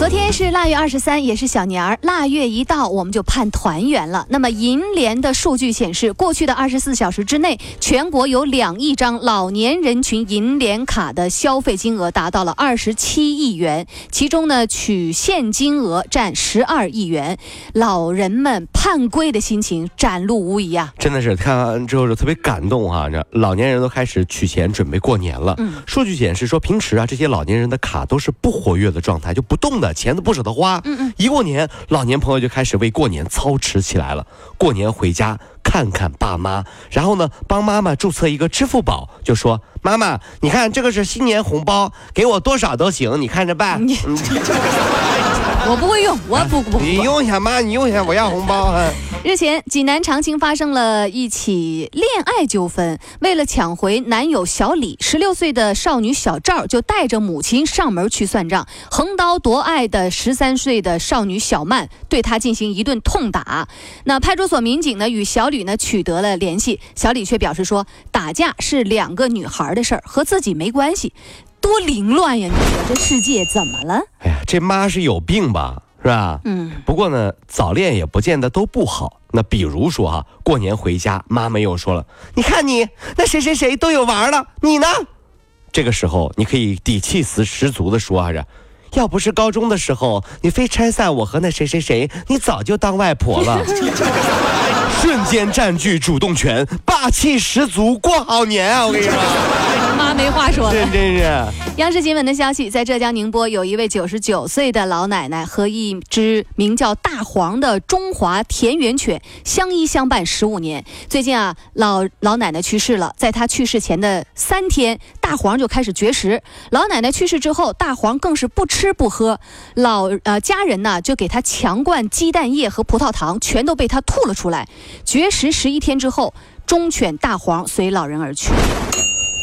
昨天是腊月二十三，也是小年儿。腊月一到，我们就盼团圆了。那么银联的数据显示，过去的二十四小时之内，全国有两亿张老年人群银联卡的消费金额达到了二十七亿元，其中呢，取现金额占十二亿元。老人们盼归的心情展露无遗啊！真的是看完之后就特别感动哈、这老年人都开始取钱准备过年了。嗯数据显示说，平时啊这些老年人的卡都是不活跃的状态，就不动的，钱都不舍得花。嗯嗯一过年，老年朋友就开始为过年操持起来了。过年回家看看爸妈，然后呢帮妈妈注册一个支付宝，就说妈妈，你看这个是新年红包，给我多少都行，你看着办。你嗯 我不会用，我不不不。你用一下妈，你用一下，我要红包。嗯日前，济南长清发生了一起恋爱纠纷。为了抢回男友小李，十六岁的少女小赵就带着母亲上门去算账，横刀夺爱的十三岁的少女小曼对她进行一顿痛打。那派出所民警呢与小李呢取得了联系，小李却表示说，打架是两个女孩的事儿，和自己没关系。多凌乱呀！你说这世界怎么了？哎呀，这妈是有病吧？是吧？嗯，不过呢，早恋也不见得都不好。那比如说哈、过年回家，妈妈又说了：“你看你那谁谁谁都有娃了，你呢？”这个时候，你可以底气十十足的说啊，这要不是高中的时候你非拆散我和那谁谁谁，你早就当外婆了。瞬间占据主动权，霸气十足，过好年啊！我跟你说，妈没话说了。真真是。央视新闻的消息，在浙江宁波，有一位九十九岁的老奶奶和一只名叫大黄的中华田园犬相依相伴十五年。最近啊，老老奶奶去世了，在她去世前的三天，大黄就开始绝食。老奶奶去世之后，大黄更是不吃不喝，老呃家人呢就给他强灌鸡蛋液和葡萄糖，全都被他吐了出来。绝食十一天之后，忠犬大黄随老人而去。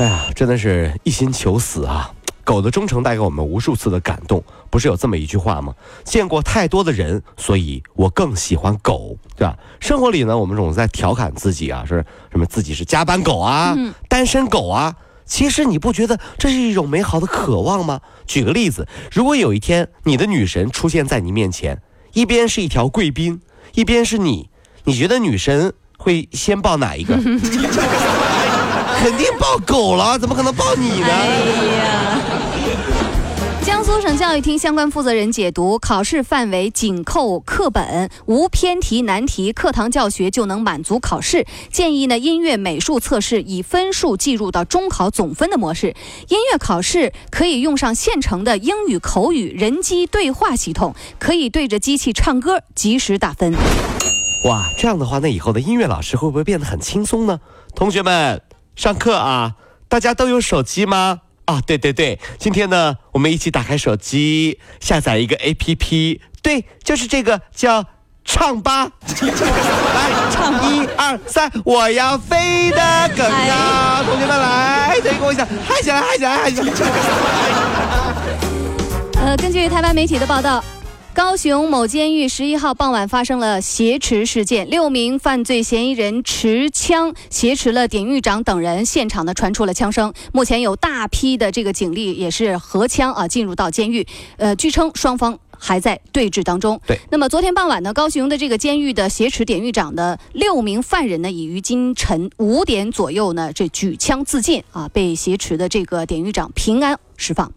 哎呀，真的是一心求死啊！狗的忠诚带给我们无数次的感动，不是有这么一句话吗？见过太多的人，所以我更喜欢狗，对吧？生活里呢，我们总是在调侃自己啊，是什么自己是加班狗啊，嗯单身狗啊。其实你不觉得这是一种美好的渴望吗？举个例子，如果有一天你的女神出现在你面前，一边是一条贵宾，一边是你，你觉得女神会先抱哪一个？肯定抱狗了，怎么可能抱你呢？哎呀！江苏省教育厅相关负责人解读，考试范围紧扣课本，无偏题难题，课堂教学就能满足考试。建议呢，音乐、美术测试以分数计入到中考总分的模式。音乐考试可以用上现成的英语口语人机对话系统，可以对着机器唱歌，及时打分。哇，这样的话，那以后的音乐老师会不会变得很轻松呢？同学们，上课啊，大家都有手机吗？啊，对对对，今天呢，我们一起打开手机，下载一个 APP，对，就是这个叫唱吧。来，唱一二三，我要飞得更高。同学们来，再跟我一下，嗨起来，嗨起来，嗨起来。呃，根据台湾媒体的报道。高雄某监狱十一号傍晚发生了挟持事件，六名犯罪嫌疑人持枪挟持了典狱长等人，现场呢传出了枪声。目前有大批的这个警力也是荷枪啊进入到监狱，呃，据称双方。还在对峙当中。对，那么昨天傍晚呢，高雄的这个监狱的挟持典狱长的六名犯人呢，已于今晨五点左右呢，这举枪自尽啊，被挟持的这个典狱长平安释放。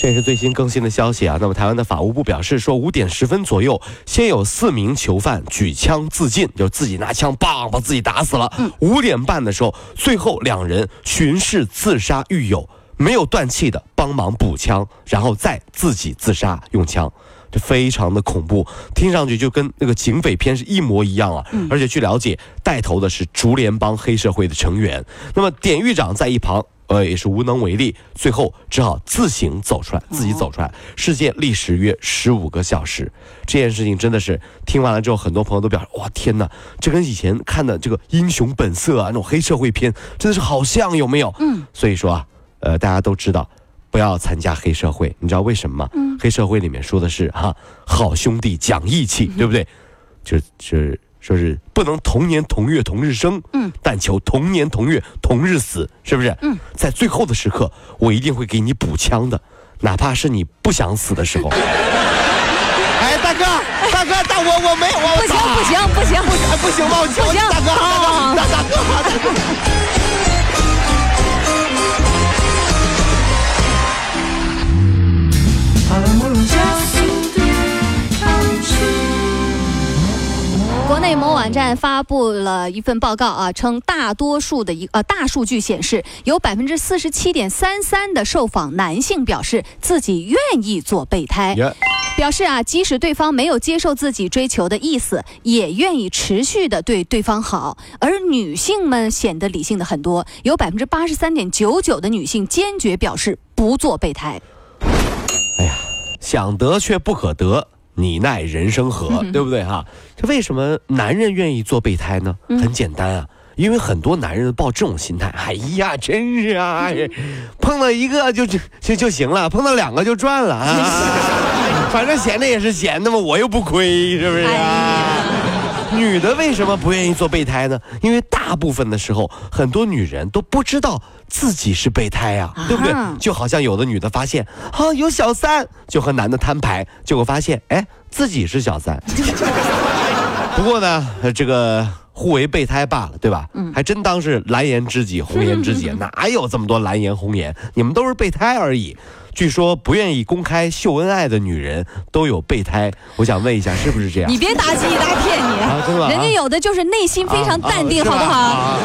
这也是最新更新的消息啊。那么，台湾的法务部表示说，五点十分左右，先有四名囚犯举枪自尽，就自己拿枪棒把自己打死了。五、点半的时候，最后两人巡视自杀狱友，没有断气的帮忙补枪，然后再自己自杀用枪。这非常的恐怖，听上去就跟那个警匪片是一模一样啊！而且据了解，带头的是竹联帮黑社会的成员。那么典狱长在一旁呃，也是无能为力，最后只好自行走出来，自己走出来。事件历时约十五个小时。这件事情真的是听完了之后，很多朋友都表示：哇，天哪，这跟以前看的这个《英雄本色》啊，那种黑社会片，真的是好像，有没有？嗯。所以说啊，呃，大家都知道，不要参加黑社会。你知道为什么吗？嗯。黑社会里面说的是哈，好兄弟讲义气，对不对？就就。说是不能同年同月同日生，嗯，但求同年同月同日死，是不是？嗯，在最后的时刻，我一定会给你补枪的，哪怕是你不想死的时候。哎，大哥，大哥，大我我没有我不行不行不行不行不行吗？不行，大哥，大大哥，大哥。站发布了一份报告啊，称大多数的一呃大数据显示，有百分之四十七点三三的受访男性表示自己愿意做备胎，表示啊，即使对方没有接受自己追求的意思，也愿意持续的对对方好。而女性们显得理性的很多，有百分之八十三点九九的女性坚决表示不做备胎。哎呀，想得却不可得。你奈人生何，对不对哈？这为什么男人愿意做备胎呢？很简单啊，因为很多男人抱这种心态，哎呀，真是啊，碰到一个就就就就行了，碰到两个就赚了啊，反正闲着也是闲的嘛，我又不亏，是不是啊？女的为什么不愿意做备胎呢？因为大部分的时候，很多女人都不知道自己是备胎呀，对不对？就好像有的女的发现啊有小三，就和男的摊牌，结果发现哎自己是小三。不过呢，这个互为备胎罢了，对吧？嗯，还真当是蓝颜知己，红颜知己，哪有这么多蓝颜红颜？你们都是备胎而已。据说不愿意公开秀恩爱的女人都有备胎，我想问一下，是不是这样？你别打鸡打骗你，人家有的就是内心非常淡定，好不好？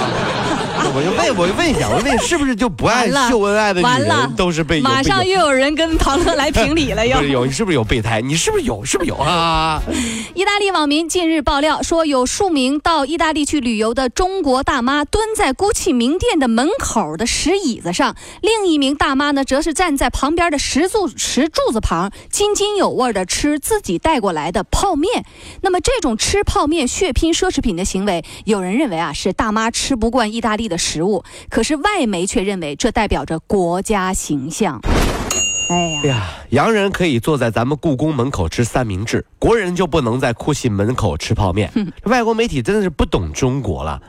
我就问，我就问一下，我问是不是就不爱秀恩爱的女人都是备？马上又有人跟唐乐来评理了，又有是不是有备胎？你是不是有？是不是有啊？意大利网民近日爆料说，有数名到意大利去旅游的中国大妈蹲在 GUCCI 名店的门口的石椅子上，另一名大妈呢，则是站在旁边的石柱石柱子旁，津津有味的吃自己带过来的泡面。那么，这种吃泡面血拼奢侈品的行为，有人认为啊，是大妈吃不惯意大利的。食物，可是外媒却认为这代表着国家形象。哎呀，洋人可以坐在咱们故宫门口吃三明治，国人就不能在库西门口吃泡面。外国媒体真的是不懂中国了。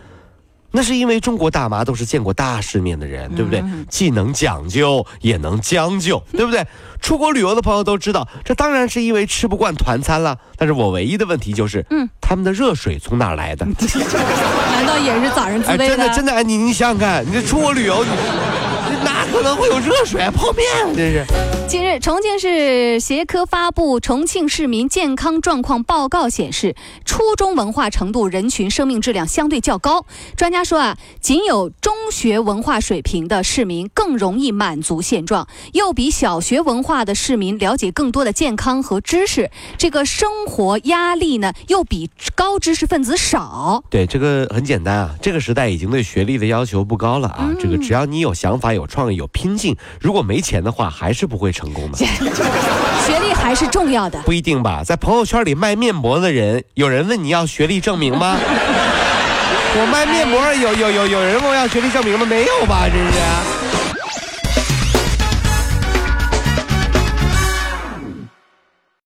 那是因为中国大妈都是见过大世面的人，对不对？既能讲究，也能将就，对不对？出国旅游的朋友都知道，这当然是因为吃不惯团餐了。但是我唯一的问题就是，嗯，他们的热水从哪来的？难道也是早上自备的？真的真的，哎你你想想看，你这出国旅游，你哪可能会有热水泡面？这是。近日，重庆市协科发布《重庆市民健康状况报告》显示，初中文化程度人群生命质量相对较高。专家说啊，仅有中学文化水平的市民更容易满足现状，又比小学文化的市民了解更多的健康和知识。这个生活压力呢，又比高知识分子少。对，这个很简单啊，这个时代已经对学历的要求不高了啊。这个只要你有想法、有创意、有拼劲，如果没钱的话，还是不会。成功的，学历还是重要的，不一定吧？在朋友圈里卖面膜的人，有人问你要学历证明吗？我卖面膜，有有有有人问我要学历证明吗？没有吧？真是。